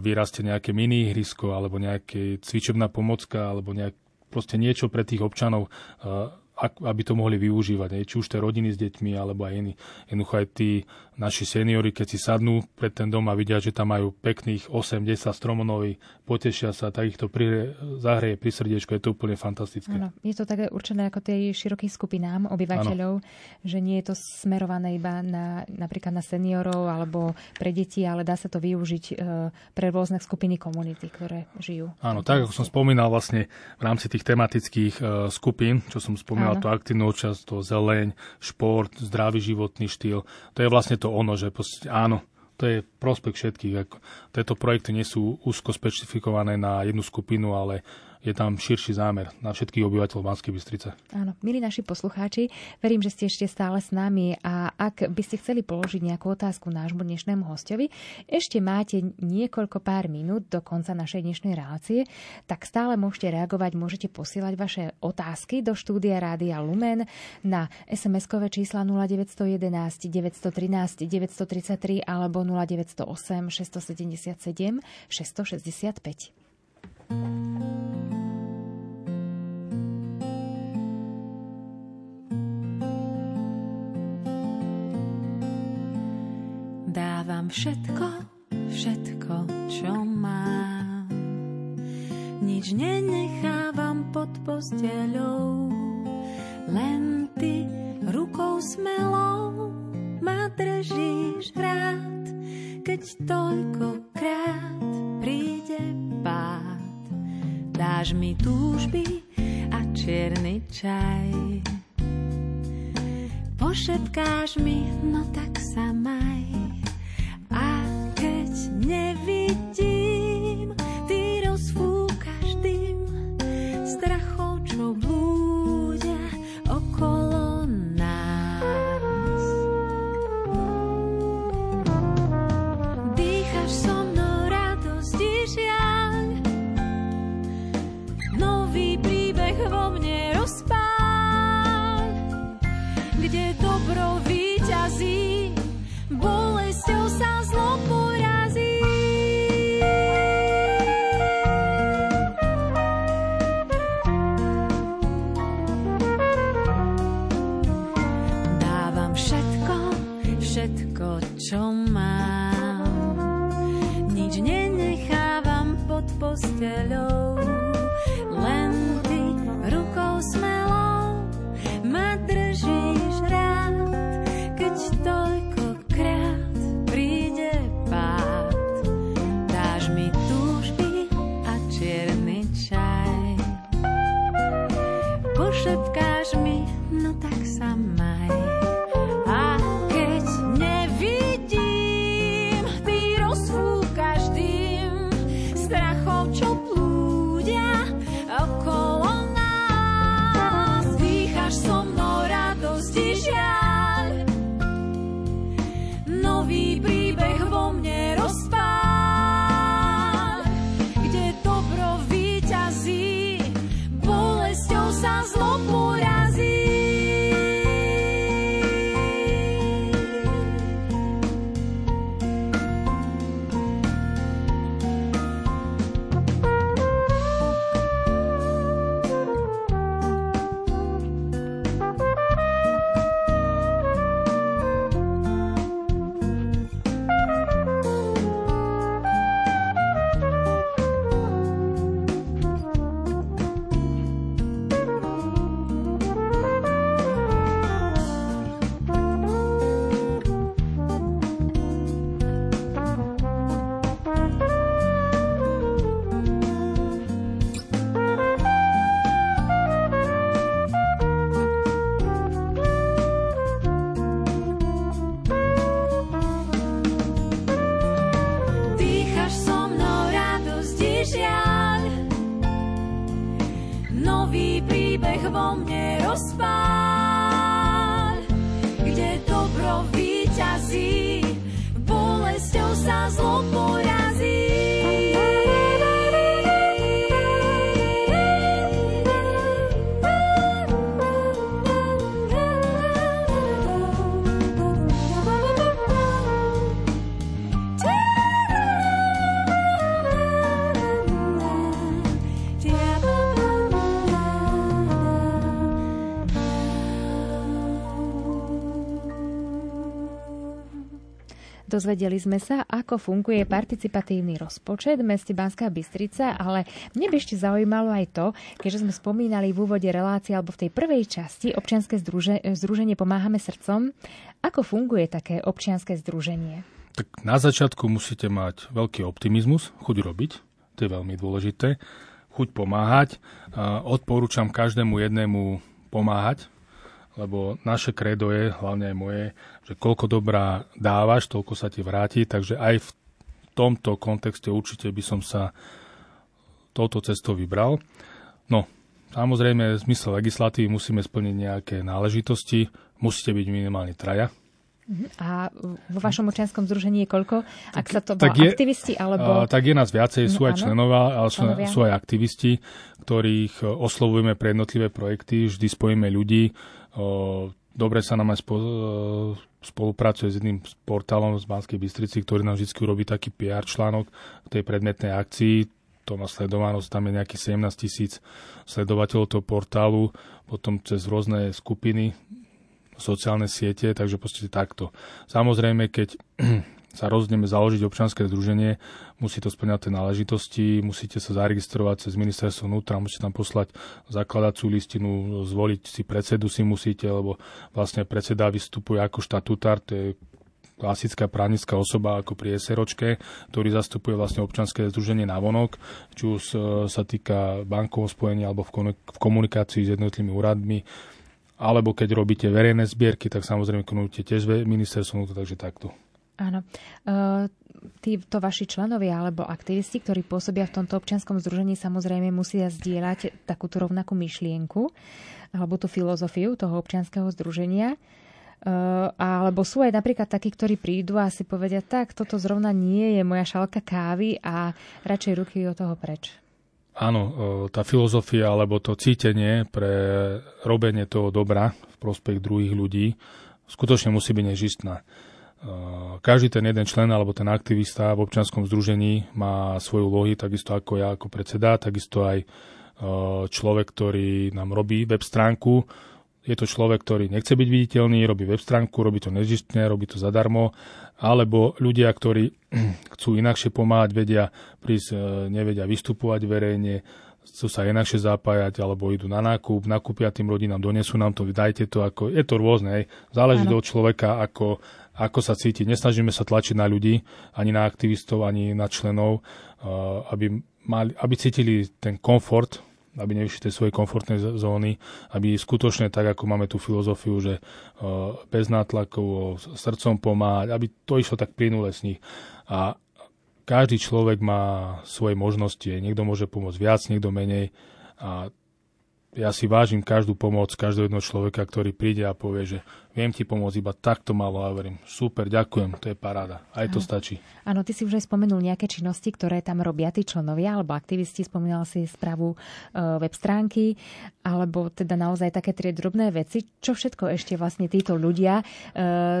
vyrastie nejaké mini ihrisko alebo nejaké cvičebná pomocka alebo nejak, proste niečo pre tých občanov aby to mohli využívať, či už tie rodiny s deťmi, alebo aj iní. Jednoducho aj tí naši seniory, keď si sadnú pred ten dom a vidia, že tam majú pekných 8-10 stromonový, potešia sa, tak ich to pri, zahreje pri srdiečku, je to úplne fantastické. Ano, je to také určené ako tej širokým skupinám obyvateľov, ano. že nie je to smerované iba na, napríklad na seniorov alebo pre deti, ale dá sa to využiť e, pre rôzne skupiny komunity, ktoré žijú. Áno, tak ako som spomínal vlastne v rámci tých tematických e, skupín, čo som spomínal, tú aktívnu časť, to zeleň, šport, zdravý životný štýl. To je vlastne to ono, že proste, áno, to je prospekt všetkých. Tieto projekty nie sú úzko specifikované na jednu skupinu, ale je tam širší zámer na všetkých obyvateľov Banskej Bystrice. Áno, milí naši poslucháči, verím, že ste ešte stále s nami a ak by ste chceli položiť nejakú otázku nášmu dnešnému hostovi, ešte máte niekoľko pár minút do konca našej dnešnej relácie, tak stále môžete reagovať, môžete posielať vaše otázky do štúdia Rádia Lumen na SMS-kové čísla 0911 913 933 alebo 0908 677 665. Dávam všetko, všetko, čo mám. Nič nenechávam pod posteľou, len ty rukou smelou ma držíš rád, keď toľkokrát príde pád. Dáš mi túžby a čierny čaj. Pošetkáš mi, no tak sa maj. A keď nevidím, Dozvedeli sme sa, ako funguje participatívny rozpočet v meste Banská Bystrica, ale mne by ešte zaujímalo aj to, keďže sme spomínali v úvode relácie alebo v tej prvej časti občianske združe, združenie Pomáhame srdcom, ako funguje také občianske združenie? Tak na začiatku musíte mať veľký optimizmus, chuť robiť, to je veľmi dôležité, chuť pomáhať. Odporúčam každému jednému pomáhať, lebo naše kredo je, hlavne aj moje, že koľko dobrá dávaš, toľko sa ti vráti, takže aj v tomto kontexte určite by som sa touto cestou vybral. No, samozrejme, v zmysle legislatívy musíme splniť nejaké náležitosti, musíte byť minimálne traja. A vo vašom občianskom združení je koľko? Ak sa to tak je, aktivisti, alebo... Tak je nás viacej, sú aj členovia, ale členovia. sú aj aktivisti, ktorých oslovujeme pre jednotlivé projekty, vždy spojíme ľudí, Dobre sa nám aj spolupracuje s jedným portálom z Banskej Bystrici, ktorý nám vždy urobí taký PR článok k tej predmetnej akcii. To má sledovanosť, tam je nejakých 17 tisíc sledovateľov toho portálu, potom cez rôzne skupiny, sociálne siete, takže proste takto. Samozrejme, keď sa rozhodneme založiť občanské združenie, musí to splňať tie náležitosti, musíte sa zaregistrovať cez ministerstvo vnútra, musíte tam poslať zakladacú listinu, zvoliť si predsedu si musíte, lebo vlastne predseda vystupuje ako štatutár, to je klasická právnická osoba ako pri SROčke, ktorý zastupuje vlastne občanské združenie na vonok, či už e, sa týka bankovo spojenia alebo v komunikácii s jednotlivými úradmi, alebo keď robíte verejné zbierky, tak samozrejme konujete tiež ministerstvo, takže takto. Áno. Uh, títo vaši členovia alebo aktivisti, ktorí pôsobia v tomto občianskom združení, samozrejme musia zdieľať takúto rovnakú myšlienku alebo tú filozofiu toho občianského združenia. Uh, alebo sú aj napríklad takí, ktorí prídu a si povedia, tak toto zrovna nie je moja šalka kávy a radšej ruky od toho preč. Áno, tá filozofia alebo to cítenie pre robenie toho dobra v prospech druhých ľudí skutočne musí byť nežistná. Eh, každý ten jeden člen alebo ten aktivista v občianskom združení má svoje úlohy, takisto ako ja ako predseda, takisto aj eh, človek, ktorý nám robí web stránku. Je to človek, ktorý nechce byť viditeľný, robí web stránku, robí to nežistne, robí to zadarmo, alebo ľudia, ktorí chcú inakšie pomáhať, vedia prísť, eh, nevedia vystupovať verejne, chcú sa inakšie zapájať, alebo idú na nákup, nakúpia tým rodinám, donesú nám to, dajte to, ako, je to rôzne, záleží od človeka, ako, ako sa cíti. Nesnažíme sa tlačiť na ľudí, ani na aktivistov, ani na členov, aby, mali, aby cítili ten komfort, aby nevyšli tej svojej komfortnej zóny, aby skutočne tak, ako máme tú filozofiu, že bez nátlakov, srdcom pomáhať, aby to išlo tak plynule z nich. A každý človek má svoje možnosti. Niekto môže pomôcť viac, niekto menej. A ja si vážim každú pomoc každého jedného človeka, ktorý príde a povie, že viem ti pomôcť iba takto malo a verím, super, ďakujem, to je paráda, aj to Aha. stačí. Áno, ty si už aj spomenul nejaké činnosti, ktoré tam robia tí členovia alebo aktivisti, spomínal si správu e, web stránky, alebo teda naozaj také tie drobné veci. Čo všetko ešte vlastne títo ľudia e,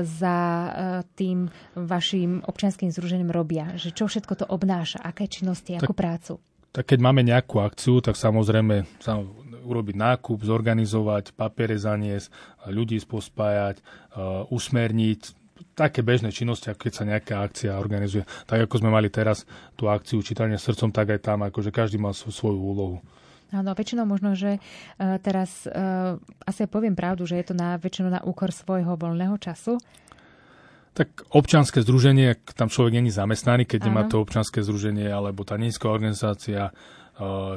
za e, tým vašim občianským združením robia? Že čo všetko to obnáša? Aké činnosti, tak, akú prácu? Tak keď máme nejakú akciu, tak samozrejme urobiť nákup, zorganizovať, papiere zaniesť, ľudí pospájať, e, usmerniť, také bežné činnosti, ako keď sa nejaká akcia organizuje. Tak ako sme mali teraz tú akciu čítania srdcom, tak aj tam, akože každý mal svoju úlohu. Áno, väčšinou možno, že uh, teraz uh, asi poviem pravdu, že je to na, väčšinou na úkor svojho voľného času. Tak občanské združenie, tam človek není zamestnaný, keď Áno. nemá to občanské združenie, alebo tá nízka organizácia,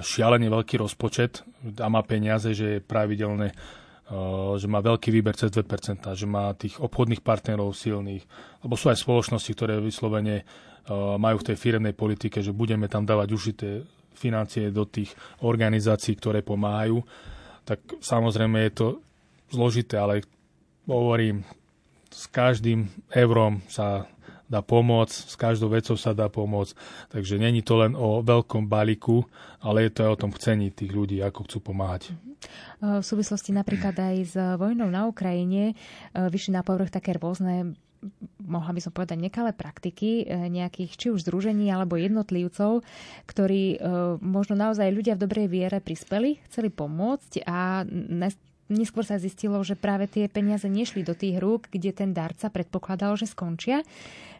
šialene veľký rozpočet a má peniaze, že je pravidelné, eh, že má veľký výber cez 2%, že má tých obchodných partnerov silných, lebo sú aj spoločnosti, ktoré vyslovene eh, majú v tej firemnej politike, že budeme tam dávať užité financie do tých organizácií, ktoré pomáhajú, tak samozrejme je to zložité, ale hovorím, s každým eurom sa dá pomôcť, s každou vecou sa dá pomôcť. Takže není to len o veľkom balíku, ale je to aj o tom chcení tých ľudí, ako chcú pomáhať. V súvislosti napríklad aj s vojnou na Ukrajine vyšli na povrch také rôzne mohla by som povedať, nekalé praktiky e, nejakých či už združení alebo jednotlivcov, ktorí možno naozaj ľudia v dobrej viere prispeli, chceli pomôcť a neskôr sa zistilo, že práve tie peniaze nešli do tých rúk, kde ten darca predpokladal, že skončia.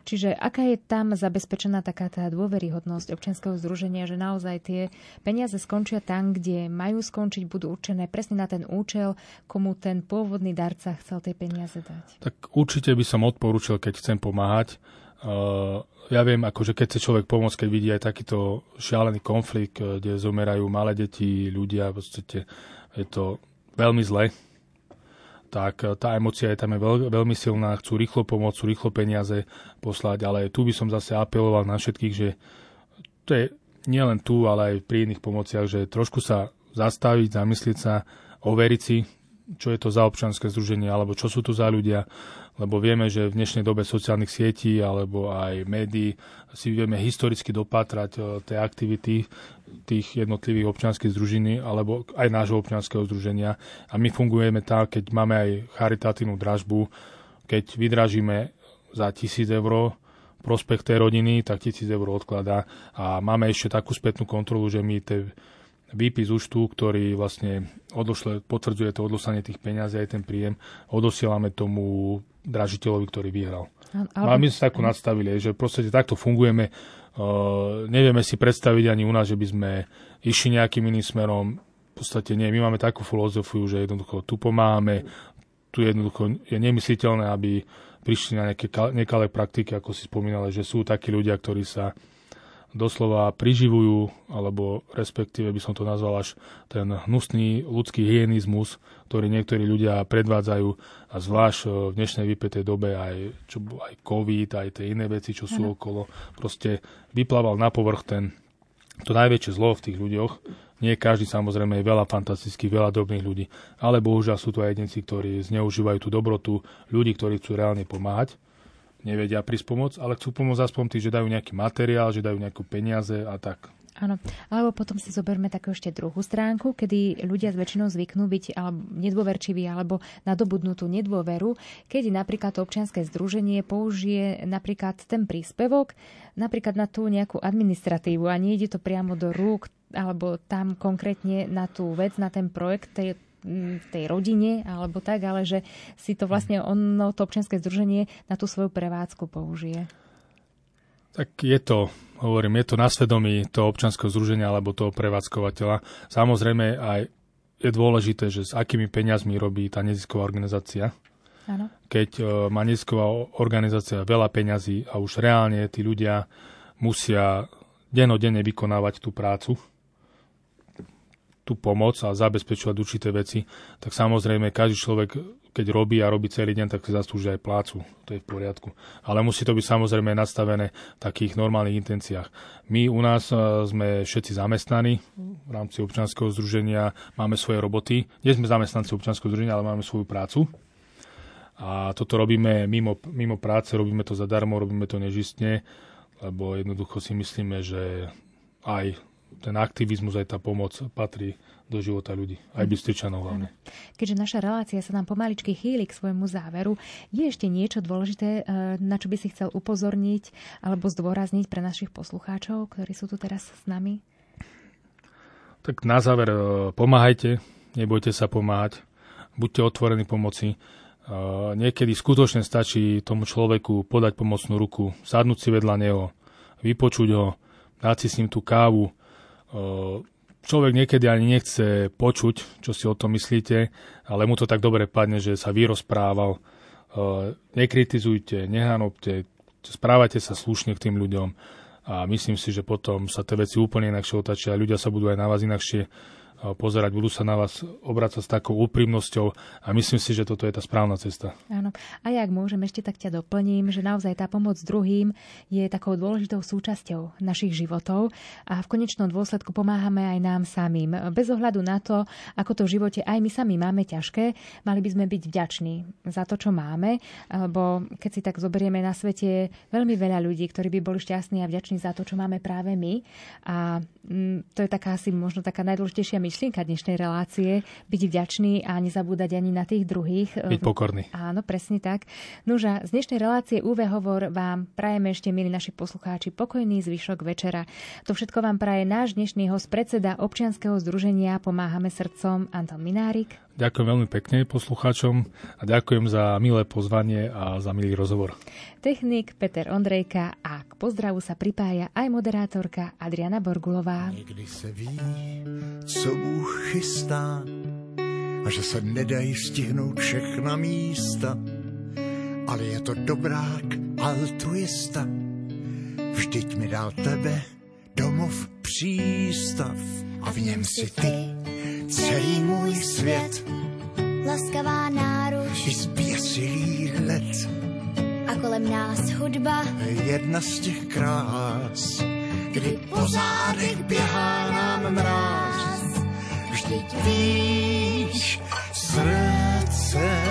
Čiže aká je tam zabezpečená taká tá dôveryhodnosť občianského združenia, že naozaj tie peniaze skončia tam, kde majú skončiť, budú určené presne na ten účel, komu ten pôvodný darca chcel tie peniaze dať? Tak určite by som odporúčil, keď chcem pomáhať. Uh, ja viem, akože keď chce človek pomôcť, keď vidí aj takýto šialený konflikt, kde zomerajú malé deti, ľudia, v podstate je to veľmi zle, tak eh, tá emocia je tam je veľ, veľmi silná, chcú rýchlo pomôcť, chcú rýchlo peniaze poslať, ale tu by som zase apeloval na všetkých, že to je nielen tu, ale aj pri iných pomociach, že trošku sa zastaviť, zamyslieť sa, overiť si, čo je to za občanské združenie, alebo čo sú to za ľudia, lebo vieme, že v dnešnej dobe sociálnych sietí alebo aj médií si vieme historicky dopatrať eh, tej aktivity tých jednotlivých občianských združení alebo aj nášho občianského združenia. A my fungujeme tak, keď máme aj charitatívnu dražbu, keď vydražíme za tisíc eur prospekt tej rodiny, tak tisíc eur odkladá. A máme ešte takú spätnú kontrolu, že my tie výpis účtu, ktorý vlastne odošle, potvrdzuje to odlosanie tých peňazí aj ten príjem, odosielame tomu dražiteľovi, ktorý vyhral. Ale... A my sme sa takú nastavili, že proste takto fungujeme. Uh, nevieme si predstaviť ani u nás, že by sme išli nejakým iným smerom. V podstate nie. My máme takú filozofiu, že jednoducho tu pomáhame, tu jednoducho je nemysliteľné, aby prišli na nejaké nekalé praktiky, ako si spomínali, že sú takí ľudia, ktorí sa doslova priživujú, alebo respektíve by som to nazval až ten hnusný ľudský hygienizmus, ktorý niektorí ľudia predvádzajú a zvlášť e, v dnešnej vypetej dobe aj, čo, aj COVID, aj tie iné veci, čo sú ano. okolo, proste vyplával na povrch ten, to najväčšie zlo v tých ľuďoch. Nie každý samozrejme je veľa fantastických, veľa dobrých ľudí, ale bohužiaľ sú to aj jedinci, ktorí zneužívajú tú dobrotu ľudí, ktorí chcú reálne pomáhať nevedia prísť pomôcť, ale chcú pomôcť aspoň tí, že dajú nejaký materiál, že dajú nejakú peniaze a tak. Áno, alebo potom si zoberme takú ešte druhú stránku, kedy ľudia väčšinou zvyknú byť alebo nedôverčiví alebo nadobudnú tú nedôveru, keď napríklad to občianske združenie použije napríklad ten príspevok napríklad na tú nejakú administratívu a nie ide to priamo do rúk alebo tam konkrétne na tú vec, na ten projekt tej, v tej rodine alebo tak, ale že si to vlastne ono, to občianske združenie na tú svoju prevádzku použije. Tak je to, hovorím, je to na svedomí toho občanského združenia alebo toho prevádzkovateľa. Samozrejme aj je dôležité, že s akými peniazmi robí tá nezisková organizácia. Áno. Keď uh, má nezisková organizácia veľa peňazí a už reálne tí ľudia musia denodenne vykonávať tú prácu, tú pomoc a zabezpečovať určité veci, tak samozrejme každý človek, keď robí a robí celý deň, tak si zaslúži aj plácu. To je v poriadku. Ale musí to byť samozrejme nastavené v takých normálnych intenciách. My u nás e, sme všetci zamestnaní v rámci občanského združenia, máme svoje roboty. Nie sme zamestnanci občanského združenia, ale máme svoju prácu. A toto robíme mimo, mimo práce, robíme to zadarmo, robíme to nežistne, lebo jednoducho si myslíme, že aj ten aktivizmus, aj tá pomoc patrí do života ľudí, aj. Bystričanov hlavne. Keďže naša relácia sa nám pomaličky chýli k svojmu záveru, je ešte niečo dôležité, e, na čo by si chcel upozorniť alebo zdôrazniť pre našich poslucháčov, ktorí sú tu teraz s nami? Tak na záver e, pomáhajte, nebojte sa pomáhať, buďte otvorení pomoci. E, niekedy skutočne stačí tomu človeku podať pomocnú ruku, sadnúť si vedľa neho, vypočuť ho, dať si s ním tú kávu, človek niekedy ani nechce počuť, čo si o tom myslíte, ale mu to tak dobre padne, že sa vyrozprával. Nekritizujte, nehanobte, správajte sa slušne k tým ľuďom a myslím si, že potom sa tie veci úplne inakšie otačia a ľudia sa budú aj na vás inakšie pozerať, budú sa na vás obracať s takou úprimnosťou a myslím si, že toto je tá správna cesta. Áno. A jak môžem, ešte tak ťa doplním, že naozaj tá pomoc druhým je takou dôležitou súčasťou našich životov a v konečnom dôsledku pomáhame aj nám samým. Bez ohľadu na to, ako to v živote aj my sami máme ťažké, mali by sme byť vďační za to, čo máme, lebo keď si tak zoberieme na svete veľmi veľa ľudí, ktorí by boli šťastní a vďační za to, čo máme práve my. A mm, to je taká asi možno taká najdôležitejšia myšlienka dnešnej relácie, byť vďačný a nezabúdať ani na tých druhých. Byť pokorný. Áno, presne tak. Nuža, z dnešnej relácie UV Hovor vám prajeme ešte, milí naši poslucháči, pokojný zvyšok večera. To všetko vám praje náš dnešný host, predseda občianskeho združenia Pomáhame srdcom Anton Minárik. Ďakujem veľmi pekne poslucháčom a ďakujem za milé pozvanie a za milý rozhovor. Technik Peter Ondrejka a k pozdravu sa pripája aj moderátorka Adriana Borgulová. Někdy se ví, co Bůh chystá a že se nedají stihnout všechna místa, ale je to dobrák altruista. Vždyť mi dal tebe domov přístav a v něm si ty celý můj svět Laskavá náruč i zběsilý let. a kolem nás hudba. Jedna z těch krás, kdy po zádech běhá nám mráz. Vždyť víš, srdce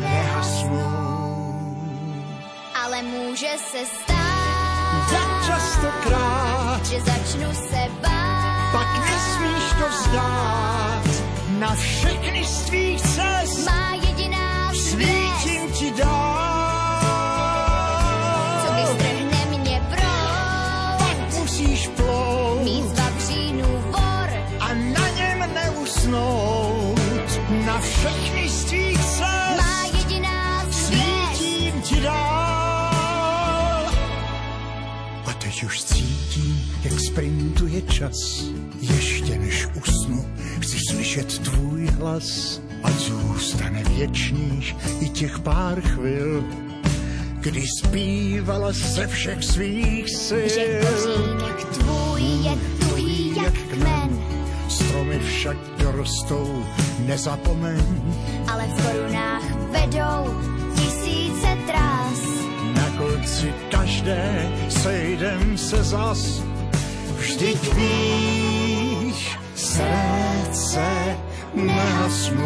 nehasnou. Ale může se stát, Tak častokrát, že začnu se bát. Pak nesmíš to vzdát. Na všechny z tvých cest Má jediná svítím ti a na všechny z tvých cest má jediná zvěst. svítím ti dál. A teď už cítím, jak sprintuje čas. Ještě než usnu, chci slyšet tvůj hlas. A zůstane věčných i těch pár chvil, kdy zpívala ze všech svých sil. Že kořínek tvůj je tuhý jak kmen, Stromy však dorostou, nezapomeň. ale v korunách vedou tisíce trás. Na konci každé sejdem se zas. Vždyť víš, srdce nehasnou.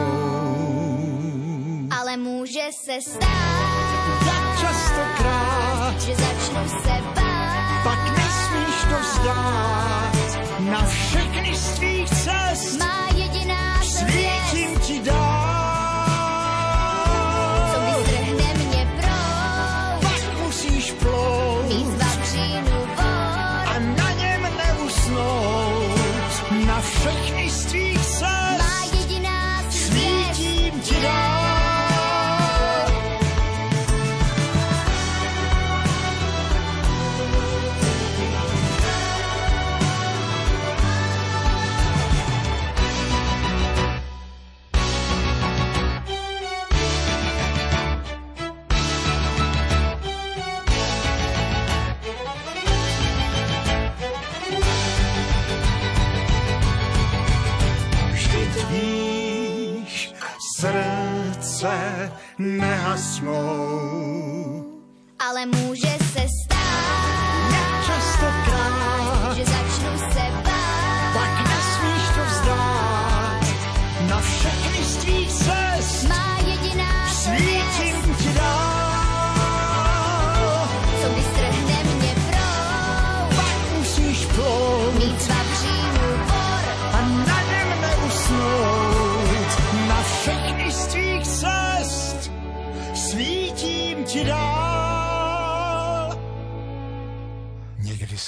Ale může se stát, Tak častokrát, že začnu se bát. pak nesmíš to vzdát. Na všechny z tvých cest Má jediná svítím ti co nehasnou. Ale může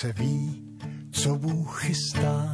ví, co Bůh chystá